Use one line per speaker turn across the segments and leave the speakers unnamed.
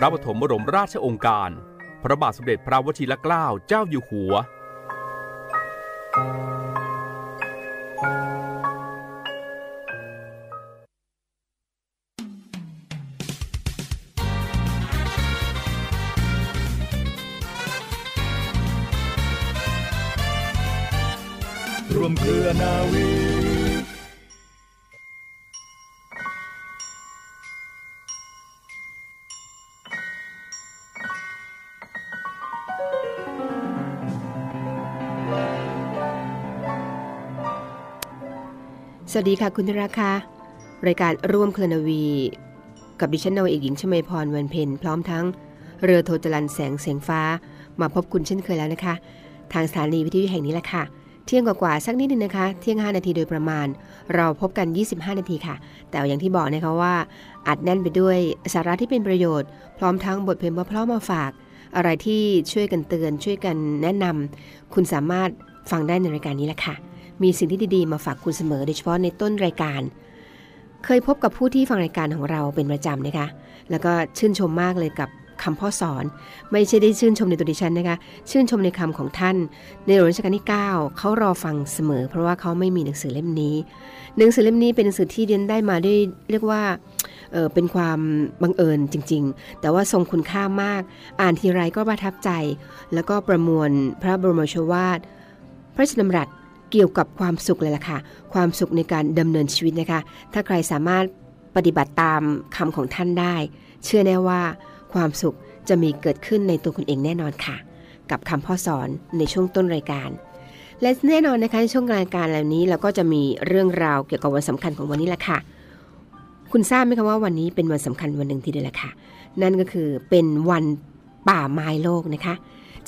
ระปฐมบรมราชองค์การ พระบาทสมเด็จพระวชิรเกล้าเจ้าอยู่หัว
รวมเครือนาวี
สวัสดีค่ะคุณธราคารายการร่วมเคลนาวี กับดิฉันนาวเอกหญิงชมาพรวันเพ็ญพร้อมทั้งเรือโทจรันแสงเสียงฟ้า มาพบคุณเช่นเคยแล้วนะคะ ทางสถานีวิทยุแห่งนี้แหละค่ะ เที่ยงกว่าๆสักนิดนึงนะคะ เที่ยง 5 นาทีโดยประมาณ เราพบกัน 25 นาทีค่ะ แต่อย่างที่บอกนะคะว่าอัดแน่นไปด้วยสาระที่เป็นประโยชน์ พร้อมทั้งบทเพลงเพราะๆมาฝาก อะไรที่ช่วยกันเตือนช่วยกันแนะนำคุณสามารถฟังได้ในรายการนี้แหละค่ะ มีสิ่งที่ดีๆ มาฝากคุณเสมอโดยเฉพาะในต้นรายการ เคยพบกับผู้ที่ฟังรายการของเราเป็นประจำนะคะ แล้วก็ชื่นชมมากเลยกับคำพ่อสอน ไม่ใช่ได้ชื่นชมในตัวดิฉันนะคะ ชื่นชมในคำของท่าน ในหลวงรัชกาลที่ 9 เขารอฟังเสมอ เพราะว่าเขาไม่มีหนังสือเล่มนี้ หนังสือเล่มนี้เป็นหนังสือที่เรียนได้มาด้วยเรียกว่าเเป็นความบังเอิญจริง ๆ แต่ว่าทรงคุณค่ามาก อ่านทีไรก็ประทับใจ แล้วก็ประมวลพระบรมโชวาท พระราชดำรัส เกี่ยวกับความสุขเลยล่ะค่ะ ความสุขในการดำเนินชีวิตนะคะ ถ้าใครสามารถปฏิบัติตามคำของท่านได้ เชื่อแน่ว่าความสุขจะมีเกิดขึ้นในตัวคุณเองแน่นอนค่ะ กับคำพ่อสอนในช่วงต้นรายการ และแน่นอนนะคะในช่วงรายการเหล่านี้เราก็จะมีเรื่องราวเกี่ยวกับวันสำคัญของวันนี้แหละค่ะ คุณทราบไหมคะว่าวันนี้เป็นวันสำคัญวันหนึ่งทีเดียวแหละค่ะ นั่นก็คือเป็นวันป่าไม้โลกนะคะ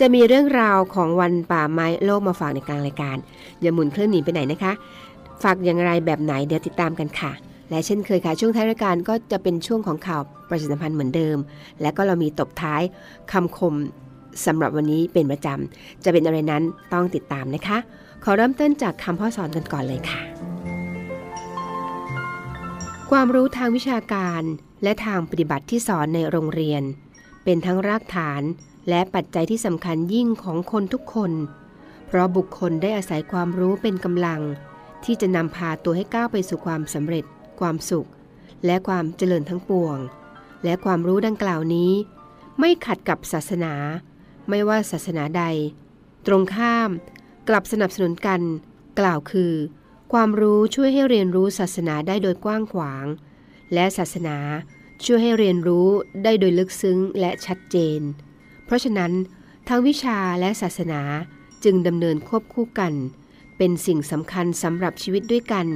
จะมีเรื่องราวของวันป่าไม้โลกมาฝากในกลางรายการ อย่าหมุนเครื่องหนีไปไหนนะคะ ฝากอย่างไรแบบไหนเดี๋ยวติดตามกันค่ะ และเช่นเคยค่ะช่วงท้ายรายการก็จะเป็นช่วงของข่าวประชาสัมพันธ์เหมือนเดิม และก็เรามีตบท้ายคำคมสำหรับวันนี้เป็นประจำ จะเป็นอะไรนั้นต้องติดตามนะคะ ขอเริ่มต้นจากคำพ่อสอนกันก่อนเลยค่ะ ความรู้ทางวิชาการและทางปฏิบัติที่สอนในโรงเรียน เป็นทั้งรากฐาน และปัจจัยที่สำคัญยิ่งของคนทุกคน เพราะบุคคลได้อาศัยความรู้เป็นกำลัง ที่จะนำพาตัวให้ก้าวไปสู่ความสำเร็จ ความสุข และความเจริญทั้งปวง และความรู้ดังกล่าวนี้ ไม่ขัดกับศาสนา ไม่ว่าศาสนาใด ตรงข้าม กลับสนับสนุนกัน กล่าวคือ ความรู้ช่วยให้เรียนรู้ศาสนาได้โดยกว้างขวาง และศาสนาช่วยให้เรียนรู้ได้โดยลึกซึ้งและชัดเจน เพราะฉะนั้นทั้งวิชาและศาสนาจึงดำเนินควบคู่กัน เป็นสิ่งสำคัญสำหรับชีวิตด้วยกัน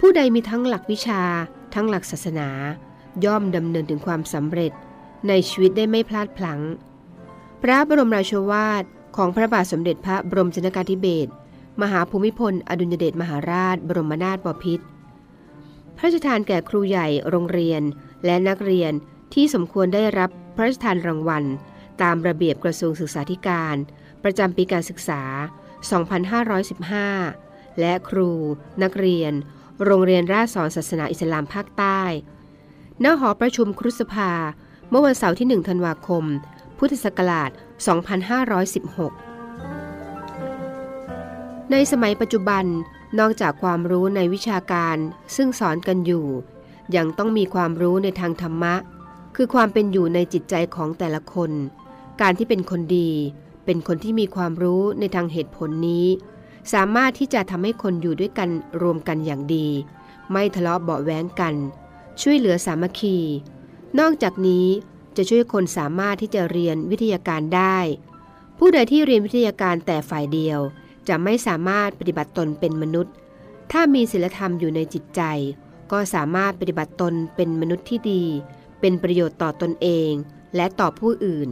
ผู้ใดมีทั้งหลักวิชา ทั้งหลักศาสนา ย่อมดำเนินถึงความสำเร็จ ในชีวิตได้ไม่พลาดพลั้ง พระบรมราโชวาทของพระบาทสมเด็จพระบรมชนกาธิเบศรมหาภูมิพล อดุลยเดชมหาราช บรมนาถบพิตรพระราชทานแก่ครูใหญ่โรงเรียนและนักเรียนที่สมควรได้รับพระราชทานรางวัล ตามระเบียบกระทรวงศึกษาธิการ ประจำปีการศึกษา 2515 และครู นักเรียน โรงเรียนราชสอนศาสนาอิสลามภาคใต้ณหอประชุมครุสภา เมื่อวันเสาร์ที่ 1 ธันวาคม พุทธศักราช 2516 ในสมัยปัจจุบัน นอกจากความรู้ในวิชาการ ซึ่งสอนกันอยู่ ยังต้องมีความรู้ในทางธรรมะ คือความเป็นอยู่ในจิตใจของแต่ละคน การที่เป็นคนดี เป็นคนที่มีความรู้ในทางเหตุผลนี้ สามารถที่จะทำให้คนอยู่ด้วยกันรวมกันอย่างดี ไม่ทะเลาะเบาะแว้งกัน ช่วยเหลือสามัคคี นอกจากนี้จะช่วยคนสามารถที่จะเรียนวิทยาการได้ ผู้ใดที่เรียนวิทยาการแต่ฝ่ายเดียว จะไม่สามารถปฏิบัติตนเป็นมนุษย์ ถ้ามีศีลธรรมอยู่ในจิตใจ ก็สามารถปฏิบัติตนเป็นมนุษย์ที่ดี เป็นประโยชน์ต่อตอนเองและต่อผู้อื่น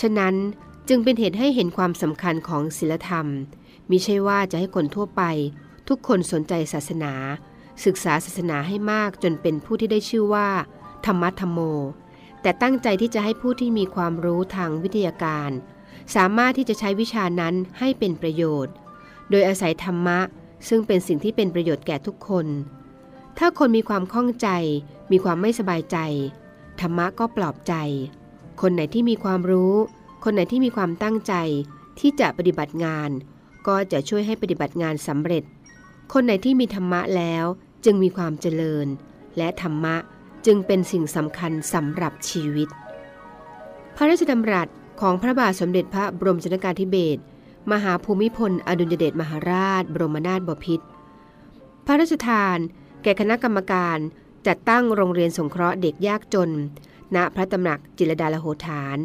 ฉะนั้นจึงเป็นเหตุให้เห็นความสำคัญของศีลธรรม มิใช่ว่าจะให้คนทั่วไป ทุกคนสนใจศาสนา ศึกษาศาสนาให้มากจนเป็นผู้ที่ได้ชื่อว่า ธรรมะธรรมโม แต่ตั้งใจที่จะให้ผู้ที่มีความรู้ทางวิทยาการ สามารถที่จะใช้วิชานั้นให้เป็นประโยชน์ โดยอาศัยธรรมะ ซึ่งเป็นสิ่งที่เป็นประโยชน์แก่ทุกคน ถ้าคนมีความข้องใจ มีความไม่สบายใจ ธรรมะก็ปลอบใจ คนไหนที่มีความรู้ คนไหนที่มีความตั้งใจ ที่จะปฏิบัติงาน ก็จะช่วยให้ปฏิบัติงานสำเร็จ คนไหนที่มีธรรมะแล้วจึงมีความเจริญ และธรรมะจึงเป็นสิ่งสำคัญสำหรับชีวิต พระราชดำรัสของพระบาทสมเด็จพระบรมชนกาธิเบศรมหาภูมิพล อดุลยเดชมหาราช บรมนาถบพิตรพระราชทาน แก่คณะกรรมการจัดตั้งโรงเรียนสงเคราะห์เด็กยากจน ณพระตำหนักจิรดาลโหฐาน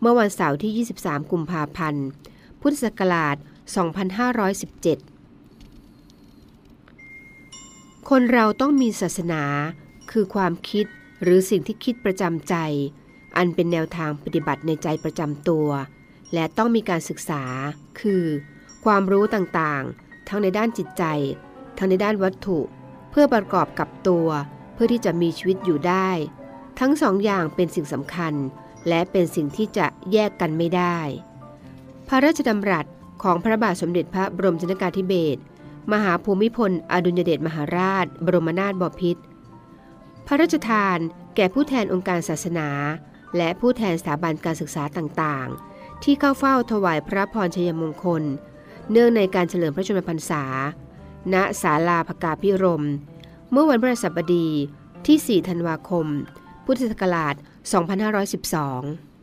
เมื่อวันเสาร์ที่ 23 กุมภาพันธ์ พุทธศักราช 2517 คนเราต้องมีศาสนา คือความคิดหรือสิ่งที่คิดประจำใจ อันเป็นแนวทางปฏิบัติในใจประจำตัว และต้องมีการศึกษา คือ ความรู้ต่างๆ ทั้งในด้านจิตใจ ทั้งในด้านวัตถุ เพื่อประกอบกับตัว เพื่อที่จะมีชีวิตอยู่ได้ ทั้งสองอย่างเป็นสิ่งสำคัญ และเป็นสิ่งที่จะแยกกันไม่ได้ พระราชดำรัสของพระบาทสมเด็จพระบรมชนกาธิเบศรมหาภูมิพล อดุลยเดชมหาราช บรมนาถบพิตรพระราชทานแก่ผู้แทนองค์การศาสนา และผู้แทนสถาบันการศึกษาต่างๆ ที่เข้าเฝ้าถวายพระพรชัยมงคล เนื่องในการเฉลิมพระชนมพรรษา ณศาลาภกาพิรม เมื่อวันพฤหัสบดีที่ 4 ธันวาคม พุทธศักราช 2512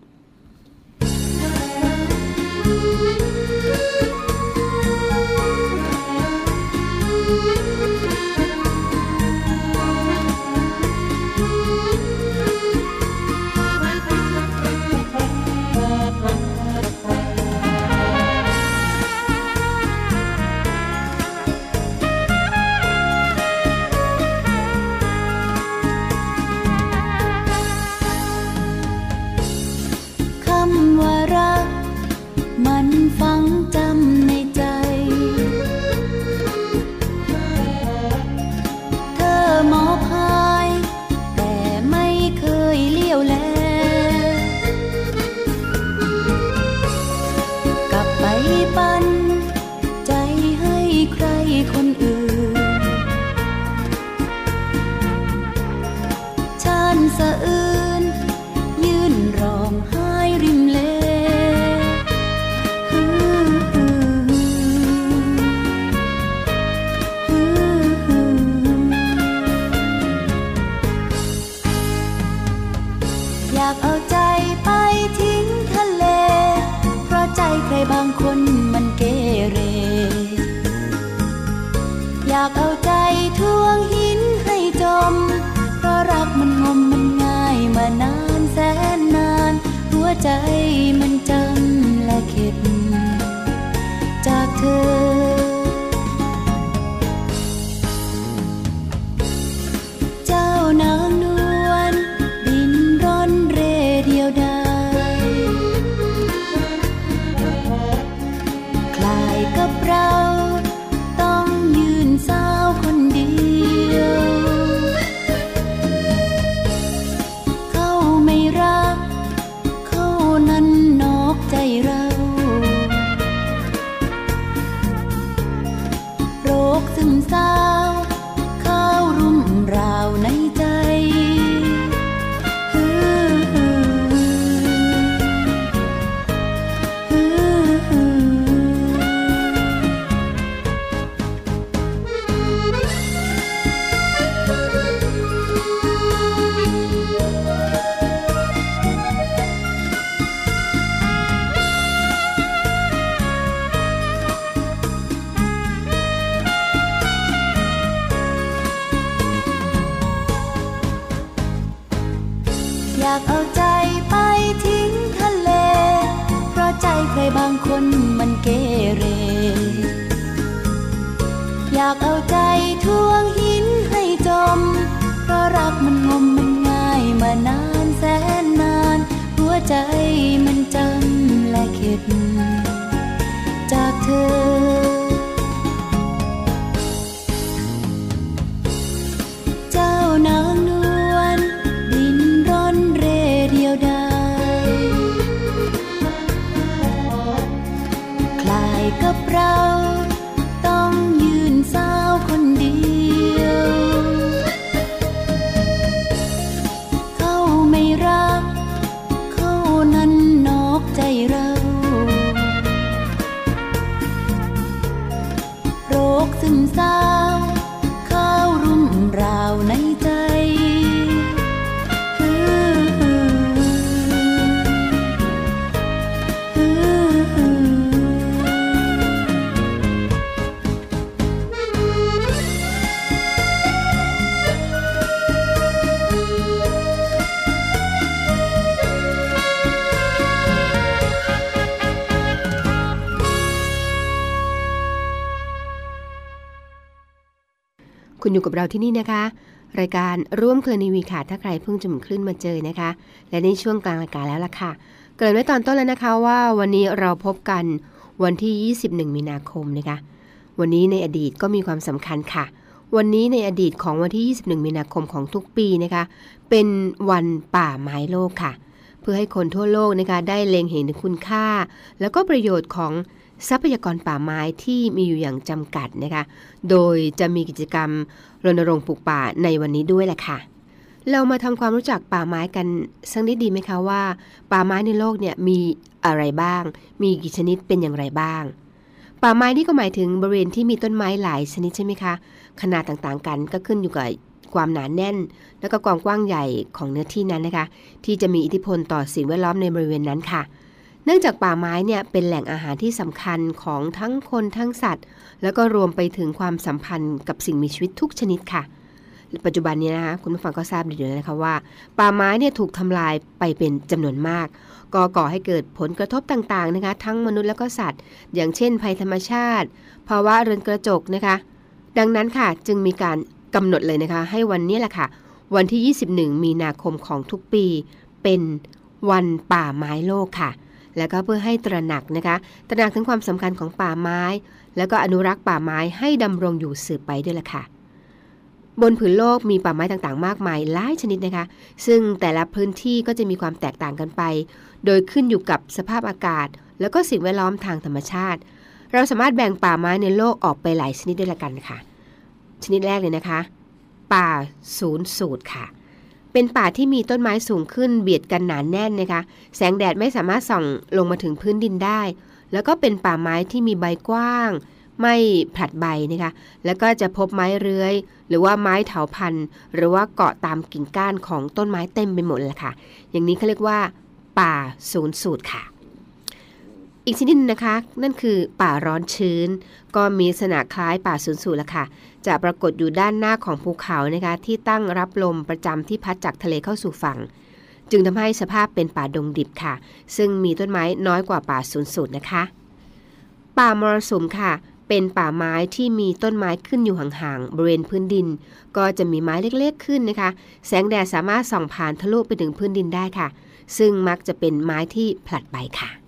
คุ
ณอยู่กับเราที่นี่นะคะ รายการร่วมเคลนีวีค่ะ ถ้าใครเพิ่งจะมุนคลื่นมาเจอนะคะ และในช่วงกลางรายการแล้วล่ะค่ะ เกริ่นไว้ตอนต้นแล้วนะคะว่าวันนี้เราพบกันวันที่ 21 มีนาคมนะคะ วันนี้ในอดีตก็มีความสำคัญค่ะ วันนี้ในอดีตของวันที่ 21 มีนาคมของทุกปีนะคะ เป็นวันป่าไม้โลกค่ะ เพื่อให้คนทั่วโลกนะคะได้เล็งเห็นถึงคุณค่า แล้วก็ประโยชน์ของ ทรัพยากรป่าไม้ที่มีอยู่อย่างจำกัดนะคะ โดยจะมีกิจกรรมรณรงค์ปลูกป่าในวันนี้ด้วยแหละค่ะ เรามาทำความรู้จักป่าไม้กันสักนิดดีไหมคะว่า ป่าไม้ในโลกเนี่ยมีอะไรบ้าง มีกี่ชนิดเป็นอย่างไรบ้าง ป่าไม้นี่ก็หมายถึงบริเวณที่มีต้นไม้หลายชนิดใช่ไหมคะ ขนาดต่างๆกันก็ขึ้นอยู่กับความหนาแน่น แล้วก็ความกว้างใหญ่ของเนื้อที่นั้นนะคะ ที่จะมีอิทธิพลต่อสิ่งแวดล้อมในบริเวณนั้นค่ะเเนื่องจากป่าไม้เนี่ยเป็นแหล่งอาหารที่สำคัญของทั้งคนทั้งสัตว์ แล้วก็รวมไปถึงความสัมพันธ์กับสิ่งมีชีวิตทุกชนิดค่ะ ปัจจุบันนี้นะคะคุณผู้ฟังก็ทราบดีอยู่แล้วนะคะว่า ป่าไม้เนี่ยถูกทำลายไปเป็นจำนวนมาก ก็ก่อให้เกิดผลกระทบต่างๆนะคะ ทั้งมนุษย์แล้วก็สัตว์ อย่างเช่น ภัยธรรมชาติ ภาวะเรือนกระจกนะคะ ดังนั้นค่ะจึงมีการกำหนดเลยนะคะ ให้วันนี้แหละค่ะ วันที่ 21 มีนาคมของทุกปี เป็นวันป่าไม้โลกค่ะ แล้วก็เพื่อให้ตระหนักนะคะตระหนักถึงความสำคัญของป่าไม้ แล้วก็อนุรักษ์ป่าไม้ให้ดำรงอยู่สืบไปด้วยล่ะค่ะ บนผืนโลกมีป่าไม้ต่างๆ มากมายหลายชนิดนะคะ ซึ่งแต่ละพื้นที่ก็จะมีความแตกต่างกันไป โดยขึ้นอยู่กับสภาพอากาศ แล้วก็สิ่งแวดล้อมทางธรรมชาติ เราสามารถแบ่งป่าไม้ในโลกออกไปหลายชนิดด้วยละกันค่ะ ชนิดแรกเลยนะคะ ป่าศูนย์สูตรค่ะ เป็นป่าที่มีต้นไม้สูงขึ้นเบียดกันหนานแน่นนะคะ แสงแดดไม่สามารถส่องลงมาถึงพื้นดินได้ แล้วก็เป็นป่าไม้ที่มีใบกว้าง ไม่ผลัดใบนะคะ แล้วก็จะพบไม้เรื้อย หรือว่าไม้เถาพันธุ์หรือว่าเกาะตามกิ่งก้านของต้นไม้เต็มไปหมดเลยค่ะ อย่างนี้เขาเรียกว่า ป่าศูนย์สูตรค่ะ อีกชนิดนึงนะคะ นั่นคือป่าร้อนชื้น ก็มีลักษณะคล้ายป่าศูนสูละค่ะ จะปรากฏอยู่ด้านหน้าของภูเขานะคะที่ตั้งรับลมประจำที่พัดจากทะเลเข้าสู่ฝั่ง จึงทำให้สภาพเป็นป่าดงดิบค่ะ ซึ่งมีต้นไม้น้อยกว่าป่าศูนสูนะคะ ป่ามรสุมค่ะเป็นป่าไม้ที่มีต้นไม้ขึ้นอยู่ห่างๆ บริเวณพื้นดิน ก็จะมีไม้เล็กๆขึ้นนะคะ แสงแดดสามารถส่องผ่านทะลุไปถึงพื้นดินได้ค่ะ ซึ่งมักจะเป็นไม้ที่ผลัดใบค่ะ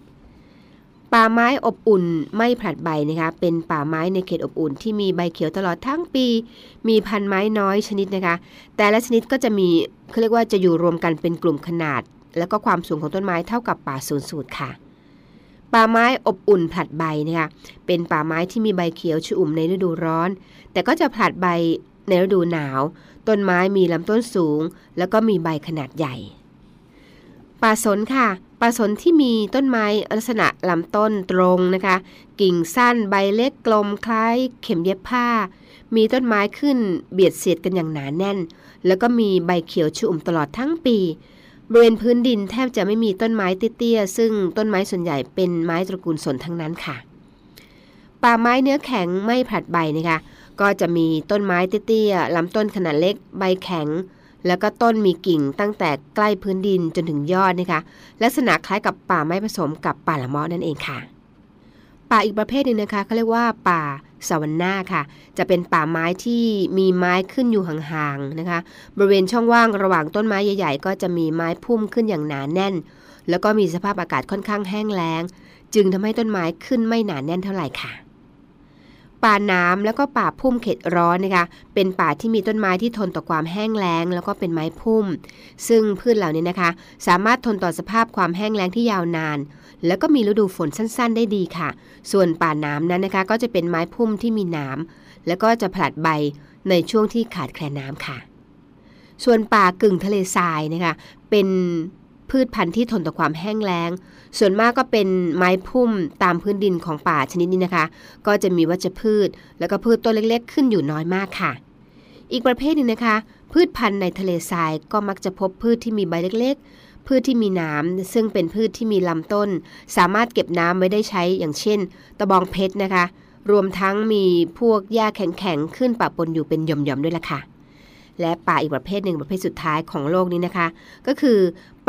ป่าไม้อบอุ่นไม่ผลัดใบนะคะ เป็นป่าไม้ในเขตอบอุ่น ที่มีใบเขียวตลอดทั้งปี มีพันไม้น้อยชนิดนะคะ แต่ละชนิดก็จะมีเขาเรียกว่าจะอยู่รวมกันเป็นกลุ่มขนาด แล้วก็ความสูงของต้นไม้เท่ากับป่าศูนย์สูตรค่ะ ป่าไม้อบอุ่นผลัดใบนะคะ เป็นป่าไม้ที่มีใบเขียวชอุ่มในฤดูร้อน แต่ก็จะผลัดใบในฤดูหนาว ต้นไม้มีลำต้นสูง แล้วก็มีใบขนาดใหญ่ ป่าสนค่ะ ป่าสนที่มีต้นไม้ลักษณะลำต้นตรงนะคะ กิ่งสั้นใบเล็กกลมคล้ายเข็มเย็บผ้า มีต้นไม้ขึ้นเบียดเสียดกันอย่างหนาแน่น แล้วก็มีใบเขียวชุ่มตลอดทั้งปีบริเวณพื้นดินแทบจะไม่มีต้นไม้เตี้ยๆซึ่งต้นไม้ส่วนใหญ่เป็นไม้ตระกูลสนทั้งนั้นค่ะ ป่าไม้เนื้อแข็งไม่ผลัดใบนะคะ ก็จะมีต้นไม้เตี้ยๆลำต้นขนาดเล็ก ใบแข็ง แล้วก็ต้นมีกิ่งตั้งแต่ใกล้พื้นดินจนถึงยอดนะคะ ลักษณะคล้ายกับป่าไม้ผสมกับป่าละมาะนั่นเองค่ะ ป่าอีกประเภทหนึ่งนะคะเขาเรียกว่าป่าสวรรณาค่ะ จะเป็นป่าไม้ที่มีไม้ขึ้นอยู่ห่างๆนะคะ บริเวณช่องว่างระหว่างต้นไม้ใหญ่ ๆ ก็จะมีไม้พุ่มขึ้นอย่างหนาแน่น แล้วก็มีสภาพอากาศค่อนข้างแห้งแล้ง จึงทำให้ต้นไม้ขึ้นไม่หนาแน่นเท่าไหร่ค่ะ ป่าน้ำแล้วก็ป่าพุ่มเขตร้อนนะคะ เป็นป่าที่มีต้นไม้ที่ทนต่อความแห้งแล้ง แล้วก็เป็นไม้พุ่ม ซึ่งพืชเหล่านี้นะคะ สามารถทนต่อสภาพความแห้งแล้งที่ยาวนาน แล้วก็มีฤดูฝนสั้น ๆ ได้ดีค่ะ ส่วนป่าน้ำนั้นนะคะ ก็จะเป็นไม้พุ่มที่มีหนามแล้วก็จะผลัดใบในช่วงที่ขาดแคลนน้ำค่ะ ส่วนป่ากึ่งทะเลทรายนะคะ เป็น พืชพันธุ์ที่ทนต่อความแห้งแล้ง ส่วนมากก็เป็นไม้พุ่มตามพื้นดินของป่าชนิดนี้นะคะ ก็จะมีวัชพืช แล้วก็พืชต้นเล็กๆ ขึ้นอยู่น้อยมากค่ะ อีกประเภทหนึ่งนะคะ พืชพันธุ์ในทะเลทรายก็มักจะพบพืชที่มีใบเล็กๆ พืชที่มีน้ำซึ่งเป็นพืชที่มีลำต้น สามารถเก็บน้ำไว้ได้ใช้อย่างเช่น ตะบองเพชรนะคะ รวมทั้งมีพวกหญ้าแข็งๆขึ้นปะปนอยู่เป็นหย่อมๆด้วยล่ะค่ะ และป่าอีกประเภทหนึ่งประเภทสุดท้ายของโลกนี้นะคะ ก็คือ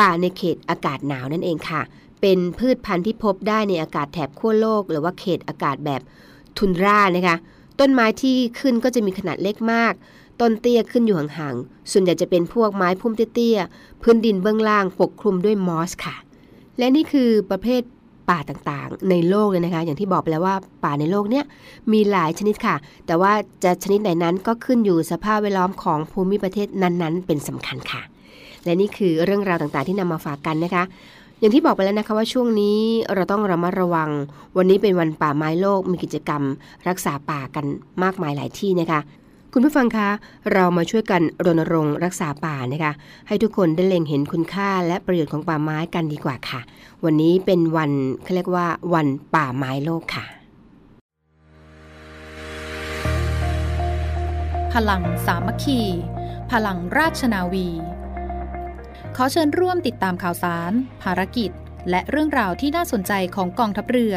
ป่าในเขตอากาศหนาวนั่นเองค่ะ เป็นพืชพันธุ์ที่พบได้ในอากาศแถบขั้วโลก หรือว่าเขตอากาศแบบทุนรานะคะต้นไม้ที่ขึ้นก็จะมีขนาดเล็กมาก ต้นเตี้ยขึ้นอยู่ห่างๆ ส่วนใหญ่จะเป็นพวกไม้พุ่มเตี้ยๆ พื้นดินเบื้องล่างปกคลุมด้วยมอสค่ะ และนี่คือประเภท ป่าต่างๆ ในโลกเลยนะคะ อย่างที่บอกไปแล้วว่าป่าในโลกเนี้ยมีหลายชนิดค่ะ แต่ว่าจะชนิดไหนนั้นก็ขึ้นอยู่สภาพแวดล้อมของภูมิประเทศนั้นๆ เป็นสำคัญค่ะ และนี่คือเรื่องราวต่างๆ ที่นำมาฝากกันนะคะ อย่างที่บอกไปแล้วนะคะว่าช่วงนี้เราต้องระมัดระวัง วันนี้เป็นวันป่าไม้โลกมีกิจกรรม รักษาป่ากันมากมายหลายที่นะคะ คุณผู้ฟังคะ เรามาช่วยกันรณรงค์รักษาป่านะคะ ให้ทุกคนได้เล็งเห็นคุณค่าและประโยชน์ของป่าไม้กันดีกว่าค่ะ วันนี้เป็นวันเขาเรียกว่า วันป่าไม้โลกค่ะ
พลังสามัคคี พลังราชนาวี ขอเชิญร่วมติดตามข่าวสาร ภารกิจ และเรื่องราวที่น่าสนใจของกองทัพเรือ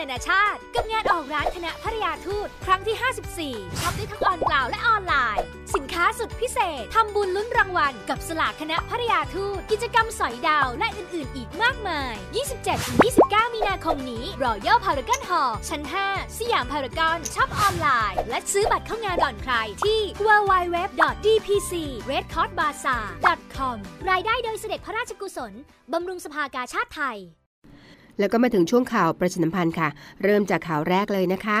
นานานชาติ กับงานออกร้านคณะภรยาทูต ครั้งที่ 54 ช็อปได้ทั้งออนกล่าวและออนไลน์ สินค้าสุดพิเศษ ทำบุญลุ้นรางวัล กับสลากคณะภรยาทูต กิจกรรมสอยดาวและอื่น ๆ อีกมากมาย 27-29 มีนาคมนี้ Royal Paragon Hall ชั้น 5 สยามพารากอนช็อปออนไลน์ และซื้อบัตรเข้างานก่อนใครที่ www.dpc.redcrossbazaar.com รายได้โดยเสด็จพระราชกุศล บำรุงสภากาชาติไทย
แล้วก็มาถึงช่วงข่าวประชาสัมพันธ์ค่ะ เริ่มจากข่าวแรกเลยนะคะ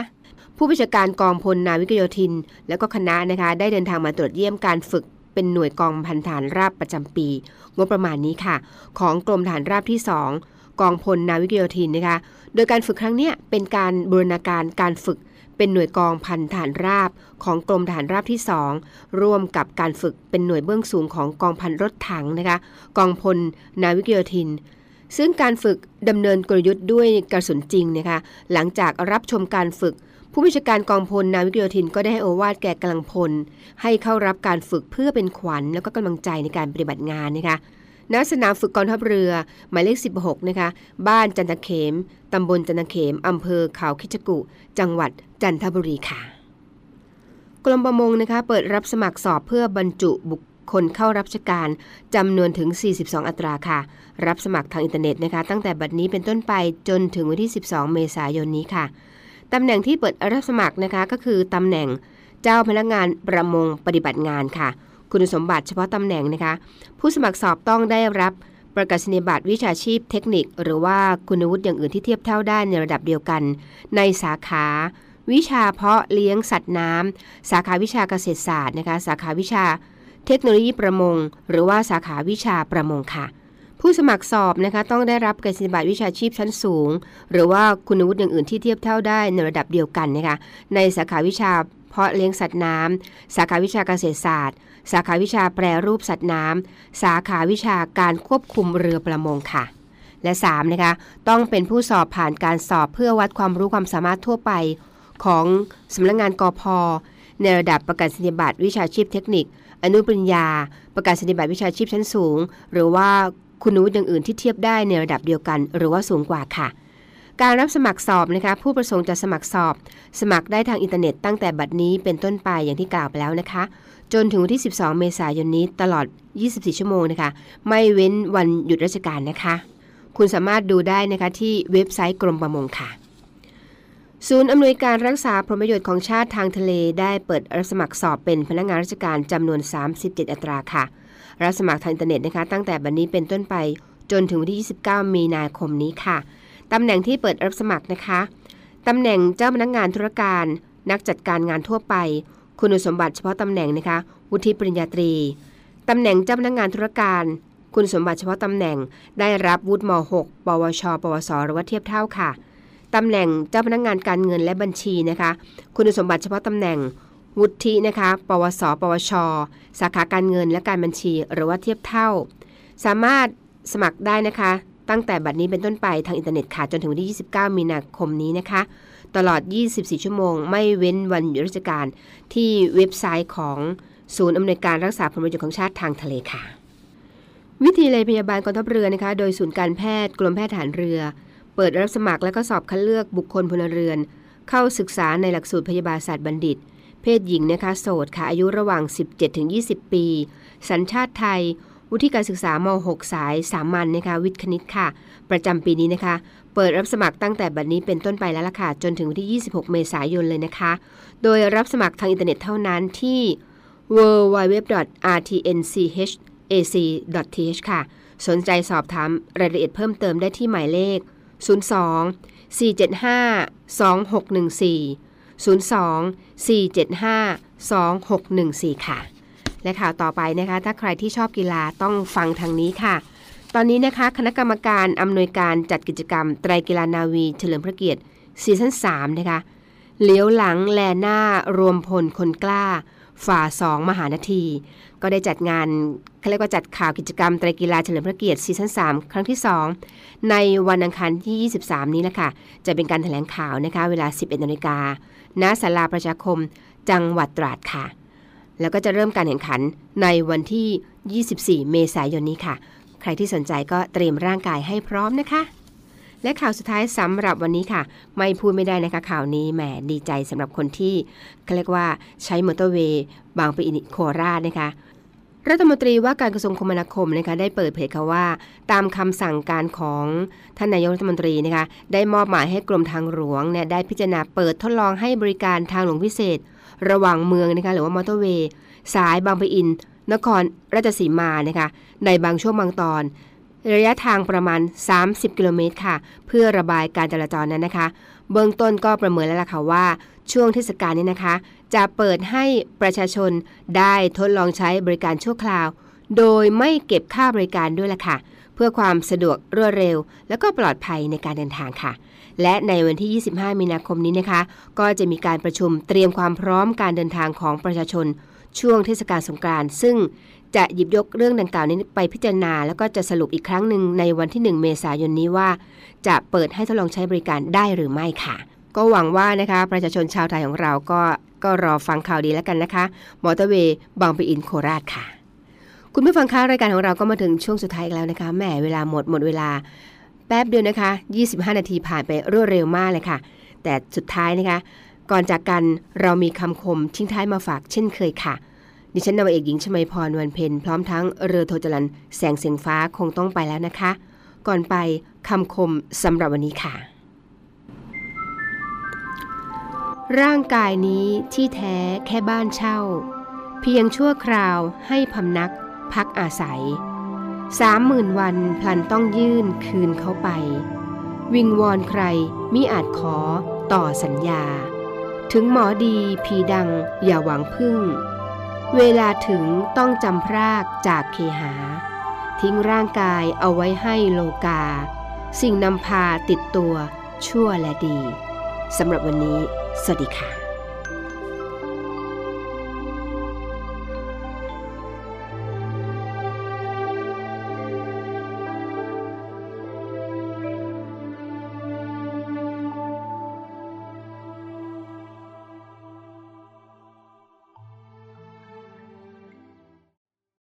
ผู้บัญชาการกองพลนาวิกโยธิน แล้วก็คณะนะคะได้เดินทางมาตรวจเยี่ยมการฝึกเป็นหน่วยกองพันทหารราบประจำปี งบประมาณนี้ค่ะ ของกรมฐานราบที่ 2 กองพลนาวิกโยธินนะคะโดยการฝึกครั้งนี้เป็นการบูรณาการการฝึกเป็นหน่วยกองพันฐานราบของกรมฐานราบที่ 2 ร่วมกับการฝึกเป็นหน่วยเบื้องสูงของกองพันรถถังนะคะกองพลนาวิกโยธิน ซึ่งการฝึกดำเนินกลยุทธ์ด้วยกระสุนจริงนะคะหลังจากรับชมการฝึก ผู้บัญชาการกองพลนาวิกโยธินก็ได้ให้โอวาทแก่กำลังพล ให้เข้ารับการฝึกเพื่อเป็นขวัญแล้วก็กำลังใจในการปฏิบัติงานนะคะณสนามฝึกกองทัพเรือ หมายเลข 16 นะคะ บ้านจันทเขม ตำบลจันทเขม อำเภอเขาคิชกุ จังหวัดจันทบุรีค่ะ กรมประมงนะคะ เปิดรับสมัครสอบเพื่อบรรจุบุค คลเข้ารับราชการจำนวนถึง 42 อัตราค่ะ รับสมัครทางอินเทอร์เน็ตนะคะ ตั้งแต่บัดนี้เป็นต้นไปจนถึงวันที่ 12 เมษายนนี้ค่ะตำแหน่งที่เปิดรับสมัครนะคะก็คือตำแหน่งเจ้าพนักงานประมงปฏิบัติงานค่ะ คุณสมบัติเฉพาะตำแหน่งนะคะ ผู้สมัครสอบต้องได้รับประกาศนียบัตรวิชาชีพเทคนิค หรือว่าคุณวุฒิอย่างอื่นที่เทียบเท่าได้ในระดับเดียวกัน ในสาขา วิชาเพาะเลี้ยงสัตว์น้ำสาขาวิชาเกษตรศาสตร์นะคะ สาขาวิชา เทคโนโลยีประมง หรือว่าสาขาวิชาประมงค่ะ ผู้สมัครสอบนะคะต้องได้รับการสิบัตรวิชาชีพชั้นสูง หรือว่าคุณวุฒิอย่างอื่นที่เทียบเท่าได้ในระดับเดียวกันนะคะในสาขาวิชาเพาะเลี้ยงสัตว์น้ำสาขาวิชาเกษตรศาสตร์ สาขาวิชาแปรรูปสัตว์น้ำสาขาวิชาการควบคุมเรือประมงค่ะ และ3นะคะต้องเป็นผู้สอบผ่านการสอบเพื่อวัดความรู้ความสามารถทั่วไปของสำนักงงานกอพในระดับประกาศนียบัตรวิชาชีพเทคนิค อนุปริญญา ประกาศนียบัตรวิชาชีพชั้นสูง หรือว่าคุณวุฒิอย่างอื่นที่เทียบได้ในระดับเดียวกัน หรือว่าสูงกว่าค่ะ การรับสมัครสอบนะคะ ผู้ประสงค์จะสมัครสอบ สมัครได้ทางอินเทอร์เน็ตตั้งแต่บัดนี้เป็นต้นไปอย่างที่กล่าวไปแล้วนะคะ จนถึงวันที่ 12 เมษายนนี้ตลอด 24 ชั่วโมงนะคะ ไม่เว้นวันหยุดราชการนะคะ คุณสามารถดูได้นะคะที่เว็บไซต์กรมประมงค่ะ ศูนย์อำนวยการรักษาผลประโยชน์ของชาติทางทะเลได้เปิดรับสมัครสอบเป็นพนักงานราชการจำนวน 37 อัตราค่ะ รับสมัครทางอินเทอร์เน็ตนะคะตั้งแต่บัดนนี้เป็นต้นไปจนถึงวันที่ 29 มีนาคมนี้ค่ะ ตำแหน่งที่เปิดรับสมัครนะคะ ตำแหน่งเจ้าพนักงานธุรการ นักจัดการงานทั่วไป คุณสมบัติเฉพาะตำแหน่งนะคะ วุฒิปริญญาตรี ตำแหน่งเจ้าพนักงานธุรการ คุณสมบัติเฉพาะตำแหน่ง ได้รับวุฒิม .6 ปวช ปวส หรือว่าเทียบเท่าค่ะ ตำแหน่งเจ้าพนักงานการเงินและบัญชีนะคะ คุณสมบัติเฉพาะตำแหน่งวุฒินะคะ ปวส ปวช สาขาการเงินและการบัญชี หรือว่าเทียบเท่า สามารถสมัครได้นะคะ ตั้งแต่บัดนี้เป็นต้นไปทางอินเทอร์เน็ตค่ะ จนถึงวันที่ 29 มีนาคมนี้นะคะ ตลอด 24 ชั่วโมง ไม่เว้นวันหยุดราชการที่เว็บไซต์ของศูนย์อำนวยการรักษาผลประโยชน์ของชาติทางทะเลค่ะ วิทยาลัยพยาบาลกองทัพเรือนะคะ โดยศูนย์การแพทย์กรมแพทย์ทหารเรือ เปิดรับสมัครและก็สอบคัดเลือกบุคคลพลเรือน เข้าศึกษาในหลักสูตรพยาบาลศาสตรบัณฑิต เพศหญิงนะคะโสดค่ะอายุระหว่าง 17-20 ปี สัญชาติไทย วุฒิการศึกษาม6สายสามัญนะคะวิทย์คณิตค่ะ ประจำปีนี้นะคะ เปิดรับสมัครตั้งแต่บัดนี้เป็นต้นไปแล้วล่ะค่ะ จนถึงวันที่ 26 เมษายนเลยนะคะ โดยรับสมัครทางอินเทอร์เน็ตเท่านั้นที่ www.rtnc.ac.th ค่ะ สนใจสอบถามรายละเอียดเพิ่มเติมได้ที่หมายเลข02 024752614 02 475 2614 ค่ะ และข่าวต่อไปนะคะ ถ้าใครที่ชอบกีฬาต้องฟังทางนี้ค่ะ ตอนนี้นะคะคณะกรรมการอำนวยการจัดกิจกรรม ไตรกีฬานาวีเฉลิมพระเกียรติซีซั่น3นะคะเลี้ยวหลังแลหน้ารวมพลคนกล้า ฝ่าสองมหานาที ก็ได้จัดงานเขาเรียกว่าจัดข่าวกิจกรรมไตรกีฬาเฉลิมพระเกียรติซีซั่น3 ครั้งที่ 2 ในวันอังคารที่ 23 นี้นะคะจะเป็นการแถลงข่าวนะคะเวลา 11นาฬิกาณศาลาประชาคม จังหวัดตราดค่ะ แล้วก็จะเริ่มการแข่งขันในวันที่ 24 เมษายนนี้ค่ะ ใครที่สนใจก็เตรียมร่างกายให้พร้อมนะคะ และข่าวสุดท้ายสำหรับวันนี้ค่ะ ไม่พูดไม่ได้นะคะข่าวนี้แหมดีใจสำหรับคนที่เขาเรียกว่าใช้มอเตอร์เวย์บางปะอินโคราชนะคะรัฐมนตรีว่าการกระทรวงคมนาคมนะคะได้เปิดเผยค่ะว่า ตามคำสั่งการของท่านนายกรัฐมนตรีนะคะได้มอบหมายให้กรมทางหลวงเนี่ยได้พิจารณาเปิดทดลองให้บริการทางหลวงพิเศษ ระหว่างเมืองนะคะหรือว่ามอเตอร์เวย์สายบางปะอิน นครราชสีมานะคะในบางช่วงบางตอน ระยะทางประมาณ 30 กิโลเมตรค่ะ เพื่อระบายการจราจรนั้นนะคะ เบื้องต้นก็ประเมินแล้วล่ะค่ะว่า ช่วงเทศกาลนี้นะคะ จะเปิดให้ประชาชนได้ทดลองใช้บริการชั่วคราว โดยไม่เก็บค่าบริการด้วยล่ะค่ะ เพื่อความสะดวกรวดเร็ว และก็ปลอดภัยในการเดินทางค่ะ และในวันที่ 25 มีนาคมนี้นะคะ ก็จะมีการประชุมเตรียมความพร้อมการเดินทางของประชาชน ช่วงเทศกาลสงกรานต์ซึ่งจะหยิบยกเรื่องดังกล่าวนี้ไปพิจารณา แล้วก็จะสรุปอีกครั้งหนึ่งในวันที่ 1 เมษายนนี้ว่า จะเปิดให้ทดลองใช้บริการได้หรือไม่ค่ะ ก็หวังว่านะคะประชาชนชาวไทยของเราก็ก็รอฟังข่าวดีแล้วกันนะคะมอเตอร์เวย์บางปะอินโคราชค่ะ คุณผู้ฟังคะรายการของเราก็มาถึงช่วงสุดท้ายแล้วนะคะแหมเวลาหมดหมดเวลาแป๊บเดียวนะคะ 25 นาทีผ่านไปรวดเร็วมากเลยค่ะ แต่สุดท้ายนะคะ ก่อนจากกันเรามีคำคมทิ้งท้ายมาฝากเช่นเคยค่ะ ดิฉันนาวาเอกหญิงชมาพรวันเพ็ญพร้อมทั้งเรือโทจรันแสงเสียงฟ้าคงต้องไปแล้วนะคะ ก่อนไปคำคมสำหรับวันนี้ค่ะ ร่างกายนี้ที่แท้แค่บ้านเช่า เพียงชั่วคราวให้พำนักพักอาศัยสามหมื่นวันพลันต้องยื่นคืนเขาไป วิงวอนใครมิอาจขอต่อสัญญา ถึงหมอดีผีดังอย่าหวังพึ่ง เวลาถึงต้องจำพรากจากเคหา ทิ้งร่างกายเอาไว้ให้โลกา สิ่งนำพาติดตัวชั่วและดีสำหรับวันนี้ สวัสดีค่ะ